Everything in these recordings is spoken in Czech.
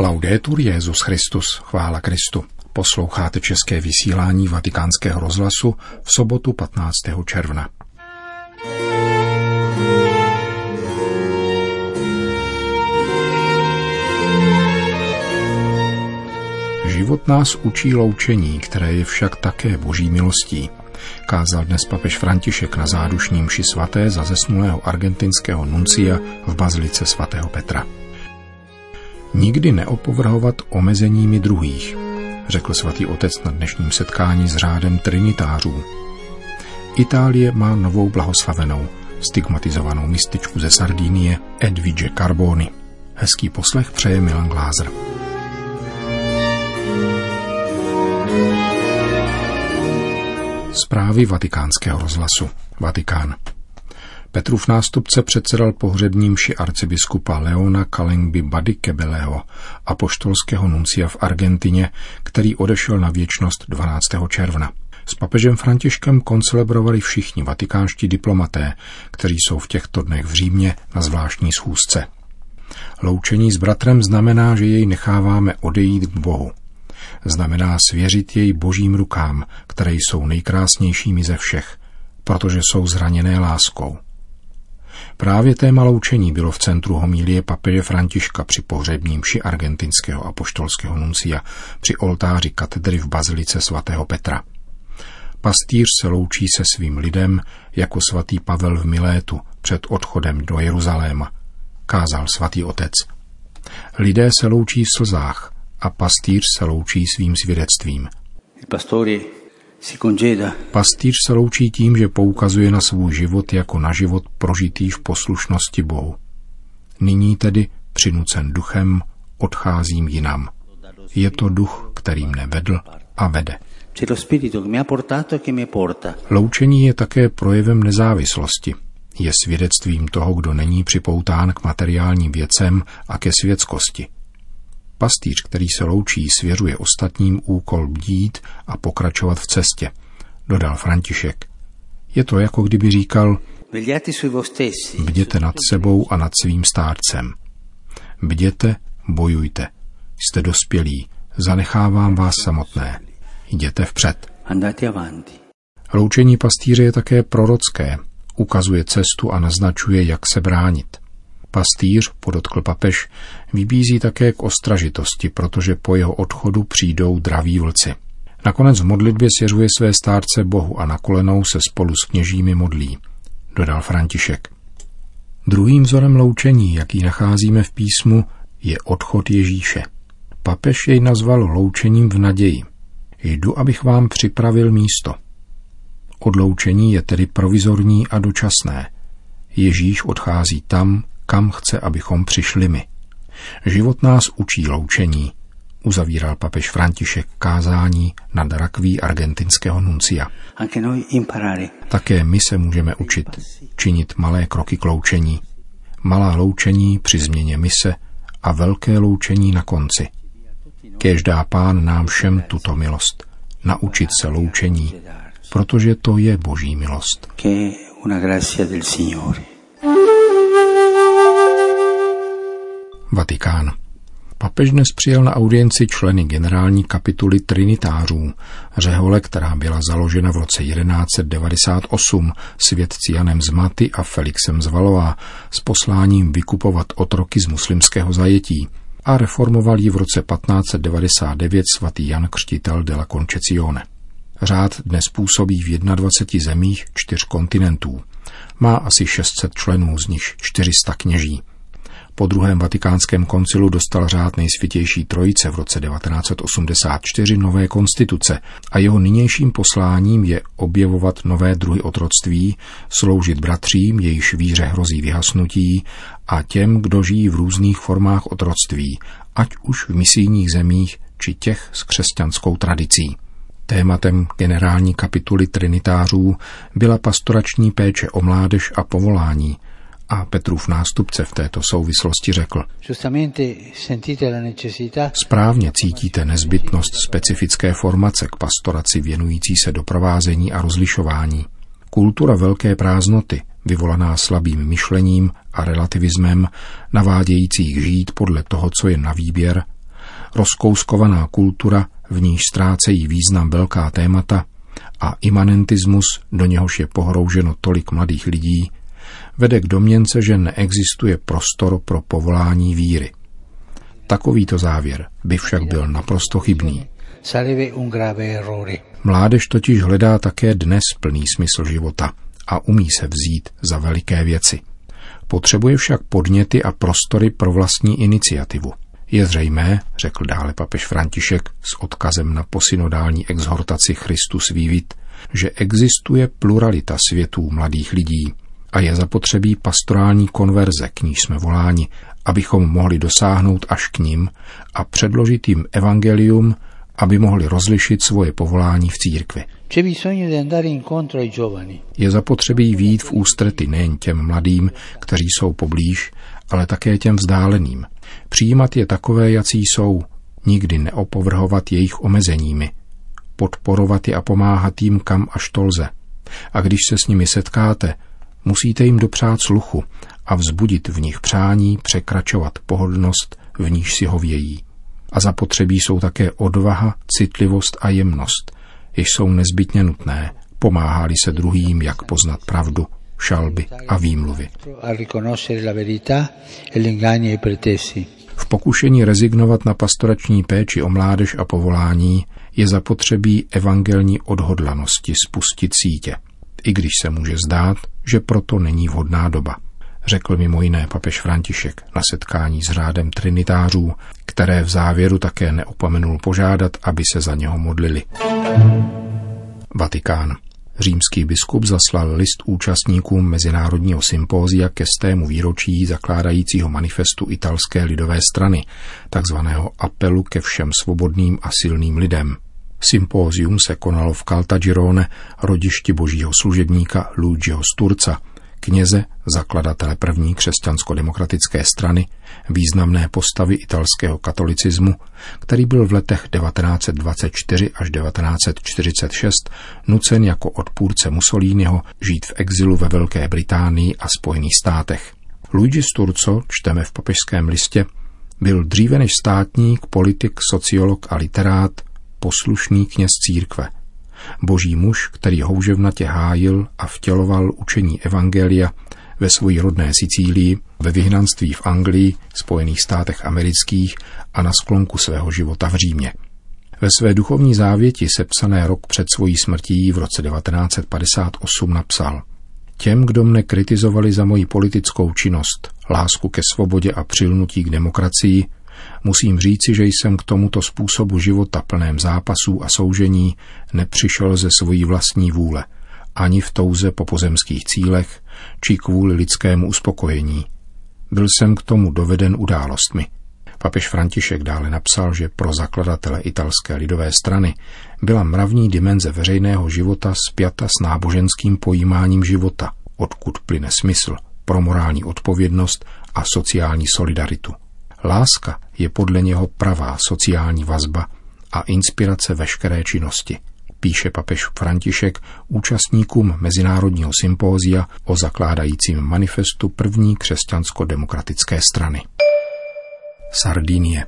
Laudetur Jezus Christus, chvála Kristu. Posloucháte české vysílání Vatikánského rozhlasu v sobotu 15. června. Život nás učí loučení, které je však také boží milostí. Kázal dnes papež František na zádušním mši svaté za zesnulého argentinského nuncia v bazilice svatého Petra. Nikdy neopovrhovat omezeními druhých, řekl svatý otec na dnešním setkání s řádem trinitářů. Itálie má novou blahoslavenou, stigmatizovanou mističku ze Sardínie Edvige Carboni. Hezký poslech přeje Milan Glázer. Zprávy vatikánského rozhlasu. Vatikán. Petrův nástupce předsedal pohřebním ši arcibiskupa Leona Kalengby Badikebeleho, apoštolského nuncia v Argentině, který odešel na věčnost 12. června. S papežem Františkem koncelebrovali všichni vatikánští diplomaté, kteří jsou v těchto dnech v Římě na zvláštní schůzce. Loučení s bratrem znamená, že jej necháváme odejít k Bohu. Znamená svěřit jej božím rukám, které jsou nejkrásnějšími ze všech, protože jsou zraněné láskou. Právě téma loučení bylo v centru homílie papeže Františka při pohřebním ši argentinského apoštolského nuncia při oltáři katedry v bazilice svatého Petra. Pastýř se loučí se svým lidem jako svatý Pavel v Milétu před odchodem do Jeruzaléma, kázal svatý otec. Lidé se loučí v slzách a pastýř se loučí svým svědectvím. Pastýř se loučí tím, že poukazuje na svůj život jako na život prožitý v poslušnosti Bohu. Nyní tedy, přinucen duchem, odcházím jinam. Je to duch, který mne vedl a vede. E Loučení je také projevem nezávislosti. Je svědectvím toho, kdo není připoután k materiálním věcem a ke světskosti – Pastýř, který se loučí, svěřuje ostatním úkol bdít a pokračovat v cestě, dodal František. Je to jako kdyby říkal, bděte nad sebou a nad svým stárcem. Bděte, bojujte. Jste dospělí, zanechávám vás samotné. Jděte vpřed. Loučení pastýře je také prorocké, ukazuje cestu a naznačuje, jak se bránit. Pastýř, podotkl papež, vybízí také k ostražitosti, protože po jeho odchodu přijdou draví vlci. Nakonec v modlitbě svěřuje své stárce Bohu a na kolenou se spolu s kněžími modlí, dodal František. Druhým vzorem loučení, jaký nacházíme v písmu, je odchod Ježíše. Papež jej nazval loučením v naději. Jdu, abych vám připravil místo. Odloučení je tedy provizorní a dočasné. Ježíš odchází tam, kam chce, abychom přišli my. Život nás učí loučení, uzavíral papež František kázání nad rakví argentinského nuncia. Také my se můžeme učit činit malé kroky k loučení. Malá loučení při změně mise a velké loučení na konci. Kéž dá pán nám všem tuto milost. Naučit se loučení, protože to je boží milost. Vatikán. Papež dnes přijel na audienci členy generální kapituly trinitářů, řehole, která byla založena v roce 1198 svědci Janem z Maty a Felixem z Valová s posláním vykupovat otroky z muslimského zajetí a reformoval ji v roce 1599 svatý Jan Křtitel de la Concezione. Řád dnes působí v 21 zemích čtyř kontinentů. Má asi 600 členů, z nich 400 kněží. Po druhém vatikánském koncilu dostal řád nejsvětější trojice v roce 1984 nové konstituce a jeho nynějším posláním je objevovat nové druhy otroctví, sloužit bratřím, jejíž víře hrozí vyhasnutí a těm, kdo žijí v různých formách otroctví, ať už v misijních zemích či těch s křesťanskou tradicí. Tématem generální kapituly trinitářů byla pastorační péče o mládež a povolání – a Petrův nástupce v této souvislosti řekl. Správně cítíte nezbytnost specifické formace k pastoraci věnující se doprovázení a rozlišování. Kultura velké prázdnoty, vyvolaná slabým myšlením a relativismem, navádějících žít podle toho, co je na výběr, Rozkouskovaná kultura, v níž ztrácejí význam velká témata a imanentismus, do něhož je pohrouženo tolik mladých lidí, vede k domněnce, že neexistuje prostor pro povolání víry. Takovýto závěr by však byl naprosto chybný. Mládež totiž hledá také dnes plný smysl života a umí se vzít za veliké věci. Potřebuje však podněty a prostory pro vlastní iniciativu. Je zřejmé, řekl dále papež František s odkazem na posynodální exhortaci Christus Vivit, že existuje pluralita světů mladých lidí a je zapotřebí pastorální konverze, k níž jsme voláni, abychom mohli dosáhnout až k ním a předložit jim evangelium, aby mohli rozlišit svoje povolání v církvi. Je zapotřebí výjít v ústrety nejen těm mladým, kteří jsou poblíž, ale také těm vzdáleným. Přijímat je takové, jací jsou, nikdy neopovrhovat jejich omezeními, podporovat je a pomáhat jim kam až to lze. A když se s nimi setkáte, musíte jim dopřát sluchu a vzbudit v nich přání překračovat pohodlnost, v níž si hovějí. A zapotřebí jsou také odvaha, citlivost a jemnost, jež jsou nezbytně nutné, pomáhali se druhým, jak poznat pravdu, šalby a výmluvy. V pokušení rezignovat na pastorační péči o mládež a povolání je zapotřebí evangelní odhodlanosti spustit sítě, i když se může zdát, že proto není vhodná doba řekl mimo jiné papež František na setkání s řádem trinitářů, které v závěru také neopomenul požádat, aby se za něho modlili. Vatikán. Římský biskup zaslal list účastníkům Mezinárodního sympózia ke stému výročí zakládajícího manifestu italské lidové strany, takzvaného apelu ke všem svobodným a silným lidem. Sympózium se konalo v Caltagirone, rodišti božího služebníka Luigiho Sturca, kněze, zakladatele první křesťansko-demokratické strany, významné postavy italského katolicismu, který byl v letech 1924 až 1946 nucen jako odpůrce Mussoliniho žít v exilu ve Velké Británii a Spojených státech. Luigi Sturzo, čteme v papežském listě, byl dříve než státník, politik, sociolog a literát, poslušný kněz církve – Boží muž, který houževnatě hájil a vtěloval učení Evangelia ve své rodné Sicílii, ve vyhnanství v Anglii, Spojených státech amerických a na sklonku svého života v Římě. Ve své duchovní závěti sepsané rok před svojí smrtí v roce 1958 napsal Těm, kdo mne kritizovali za moji politickou činnost, lásku ke svobodě a přilnutí k demokracii, Musím říci, že jsem k tomuto způsobu života plném zápasů a soužení nepřišel ze svojí vlastní vůle, ani v touze po pozemských cílech, či kvůli lidskému uspokojení. Byl jsem k tomu doveden událostmi. Papež František dále napsal, že pro zakladatele italské lidové strany byla mravní dimenze veřejného života spjata s náboženským pojímáním života, odkud plyne smysl pro morální odpovědnost a sociální solidaritu. Láska je podle něho pravá sociální vazba a inspirace veškeré činnosti, píše papež František účastníkům Mezinárodního sympózia o zakládajícím manifestu první křesťansko-demokratické strany. Sardinie.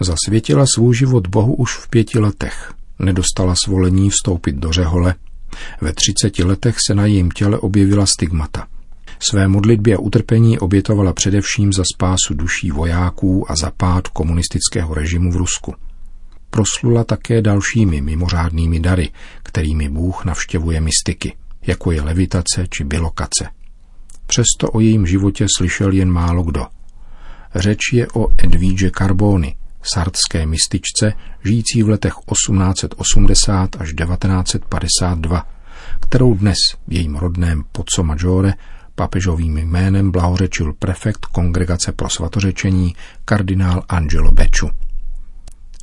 Zasvětila svůj život Bohu už v pěti letech. Nedostala svolení vstoupit do řehole. Ve třiceti letech se na jejím těle objevila stigmata – své modlitbě a utrpení obětovala především za spásu duší vojáků a za pád komunistického režimu v Rusku. Proslula také dalšími mimořádnými dary, kterými Bůh navštěvuje mystiky, jako je levitace či bilokace. Přesto o jejím životě slyšel jen málo kdo. Řeč je o Edvíže Carboni, sartské mističce, žijící v letech 1880 až 1952, kterou dnes v jejím rodném Pozzo Maggiore Papežovým jménem blahořečil prefekt Kongregace pro svatořečení kardinál Angelo Beču.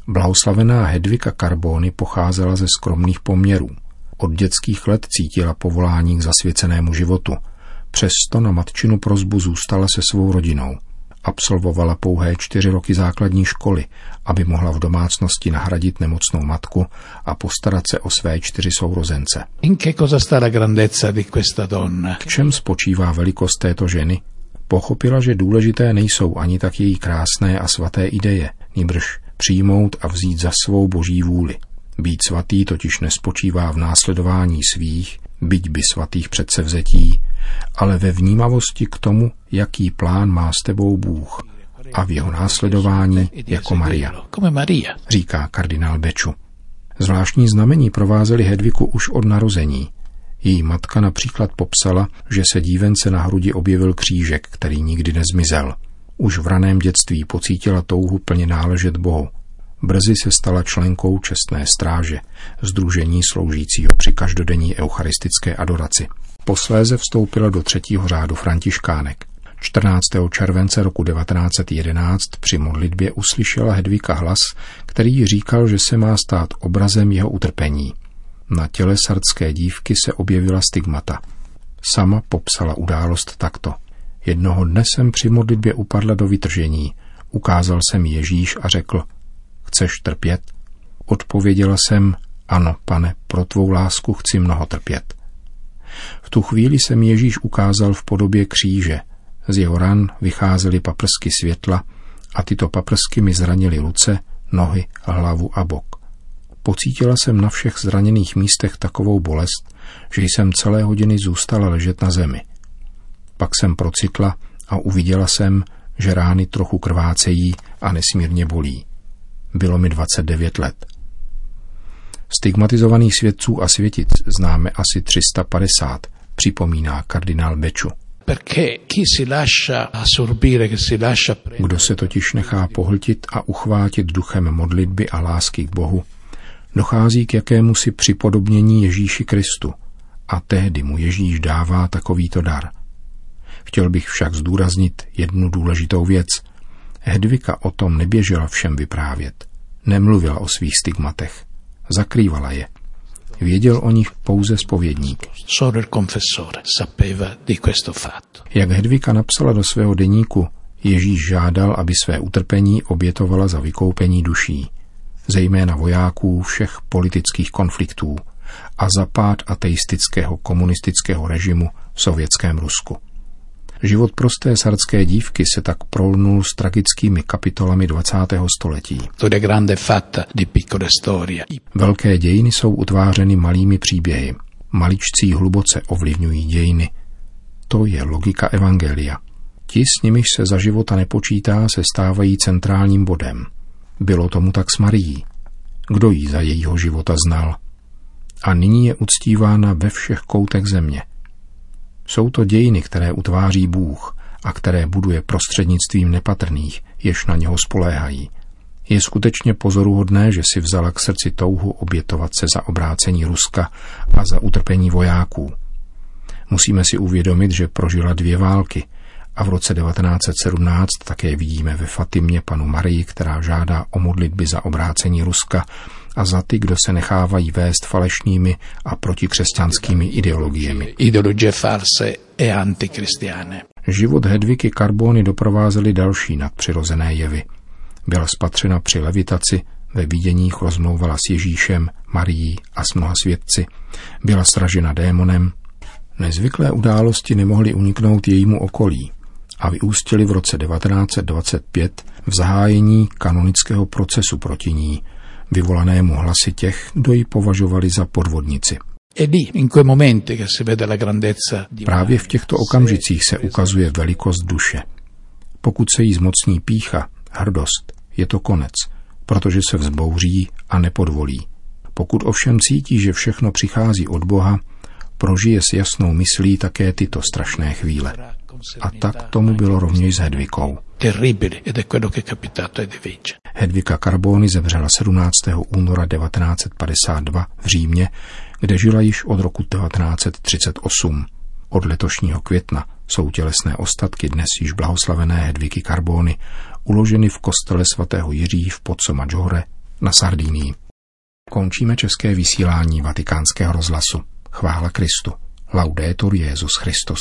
Blahoslavená Hedvika Carboni pocházela ze skromných poměrů. Od dětských let cítila povolání k zasvěcenému životu. Přesto na matčinu prozbu zůstala se svou rodinou. Absolvovala pouhé čtyři roky základní školy, aby mohla v domácnosti nahradit nemocnou matku a postarat se o své čtyři sourozence. V čem spočívá velikost této ženy? Pochopila, že důležité nejsou ani tak její krásné a svaté ideje, níbrž přijmout a vzít za svou boží vůli. Být svatý totiž nespočívá v následování svých, byť by svatých předsevzetí, ale ve vnímavosti k tomu, jaký plán má s tebou Bůh a v jeho následování jako Maria, říká kardinál Beču. Zvláštní znamení provázely Hedviku už od narození. Její matka například popsala, že se dívence na hrudi objevil křížek, který nikdy nezmizel. Už v raném dětství pocítila touhu plně náležet Bohu. Brzy se stala členkou čestné stráže, združení sloužícího při každodenní eucharistické adoraci. Posléze vstoupila do třetího řádu františkánek. 14. července roku 1911 při modlitbě uslyšela Hedvika hlas, který říkal, že se má stát obrazem jeho utrpení. Na těle sardské dívky se objevila stigmata. Sama popsala událost takto. Jednoho dne jsem při modlitbě upadla do vytržení. Ukázal jsem Ježíš a řekl, chceš trpět? Odpověděla jsem, ano, pane, pro tvou lásku chci mnoho trpět. V tu chvíli se mi Ježíš ukázal v podobě kříže. Z jeho ran vycházely paprsky světla a tyto paprsky mi zranily ruce, nohy, hlavu a bok. Pocítila jsem na všech zraněných místech takovou bolest, že jsem celé hodiny zůstala ležet na zemi. Pak jsem procitla a uviděla jsem, že rány trochu krvácejí a nesmírně bolí. Bylo mi 29 let. Stigmatizovaných svědců a světic známe asi 350, připomíná kardinál Beču. Kdo se totiž nechá pohltit a uchvátit duchem modlitby a lásky k Bohu, dochází k jakémusi připodobnění Ježíši Kristu a tehdy mu Ježíš dává takovýto dar. Chtěl bych však zdůraznit jednu důležitou věc. Hedvika o tom neběžela všem vyprávět. Nemluvila o svých stigmatech. Zakrývala je. Věděl o nich pouze spovědník. Jak Hedvika napsala do svého deníku, Ježíš žádal, aby své utrpení obětovala za vykoupení duší, zejména vojáků všech politických konfliktů a za pád ateistického komunistického režimu v sovětském Rusku. Život prosté sardské dívky se tak prolnul s tragickými kapitolami 20. století. Velké dějiny jsou utvářeny malými příběhy. Maličcí hluboce ovlivňují dějiny. To je logika Evangelia. Ti, s nimiž se za života nepočítá, se stávají centrálním bodem. Bylo tomu tak s Marií. Kdo jí za jejího života znal? A nyní je uctívána ve všech koutech země – jsou to dějiny, které utváří Bůh a které buduje prostřednictvím nepatrných, jež na něho spoléhají. Je skutečně pozoruhodné, že si vzala k srdci touhu obětovat se za obrácení Ruska a za utrpení vojáků. Musíme si uvědomit, že prožila dvě války a v roce 1917 také vidíme ve Fatimě panu Marii, která žádá o modlitby za obrácení Ruska a za ty, kdo se nechávají vést falešnými a protikřesťanskými ideologiemi. Ideologie false e antikristiane. Život Hedviky Karbony doprovázely další nadpřirozené jevy. Byla spatřena při levitaci, ve viděních rozmlouvala s Ježíšem, Marií a s mnoha svědci. Byla sražena démonem. Nezvyklé události nemohly uniknout jejímu okolí a vyústily v roce 1925 v zahájení kanonického procesu proti ní, vyvolanému hlasy těch, kdo ji považovali za podvodnici. Právě v těchto okamžicích se ukazuje velikost duše. Pokud se jí zmocní pícha, hrdost, je to konec, protože se vzbouří a nepodvolí. Pokud ovšem cítí, že všechno přichází od Boha, prožije s jasnou myslí také tyto strašné chvíle. A tak tomu bylo rovněž s Hedvikou. Hedvika Carboni zemřela 17. února 1952 v Římě, kde žila již od roku 1938. Od letošního května jsou tělesné ostatky dnes již blahoslavené Hedviky Carbony uloženy v kostele svatého Jiří v Maggiore na Sardínii. Končíme české vysílání vatikánského rozhlasu. Chvála Kristu. Laudetur Jezus Christus.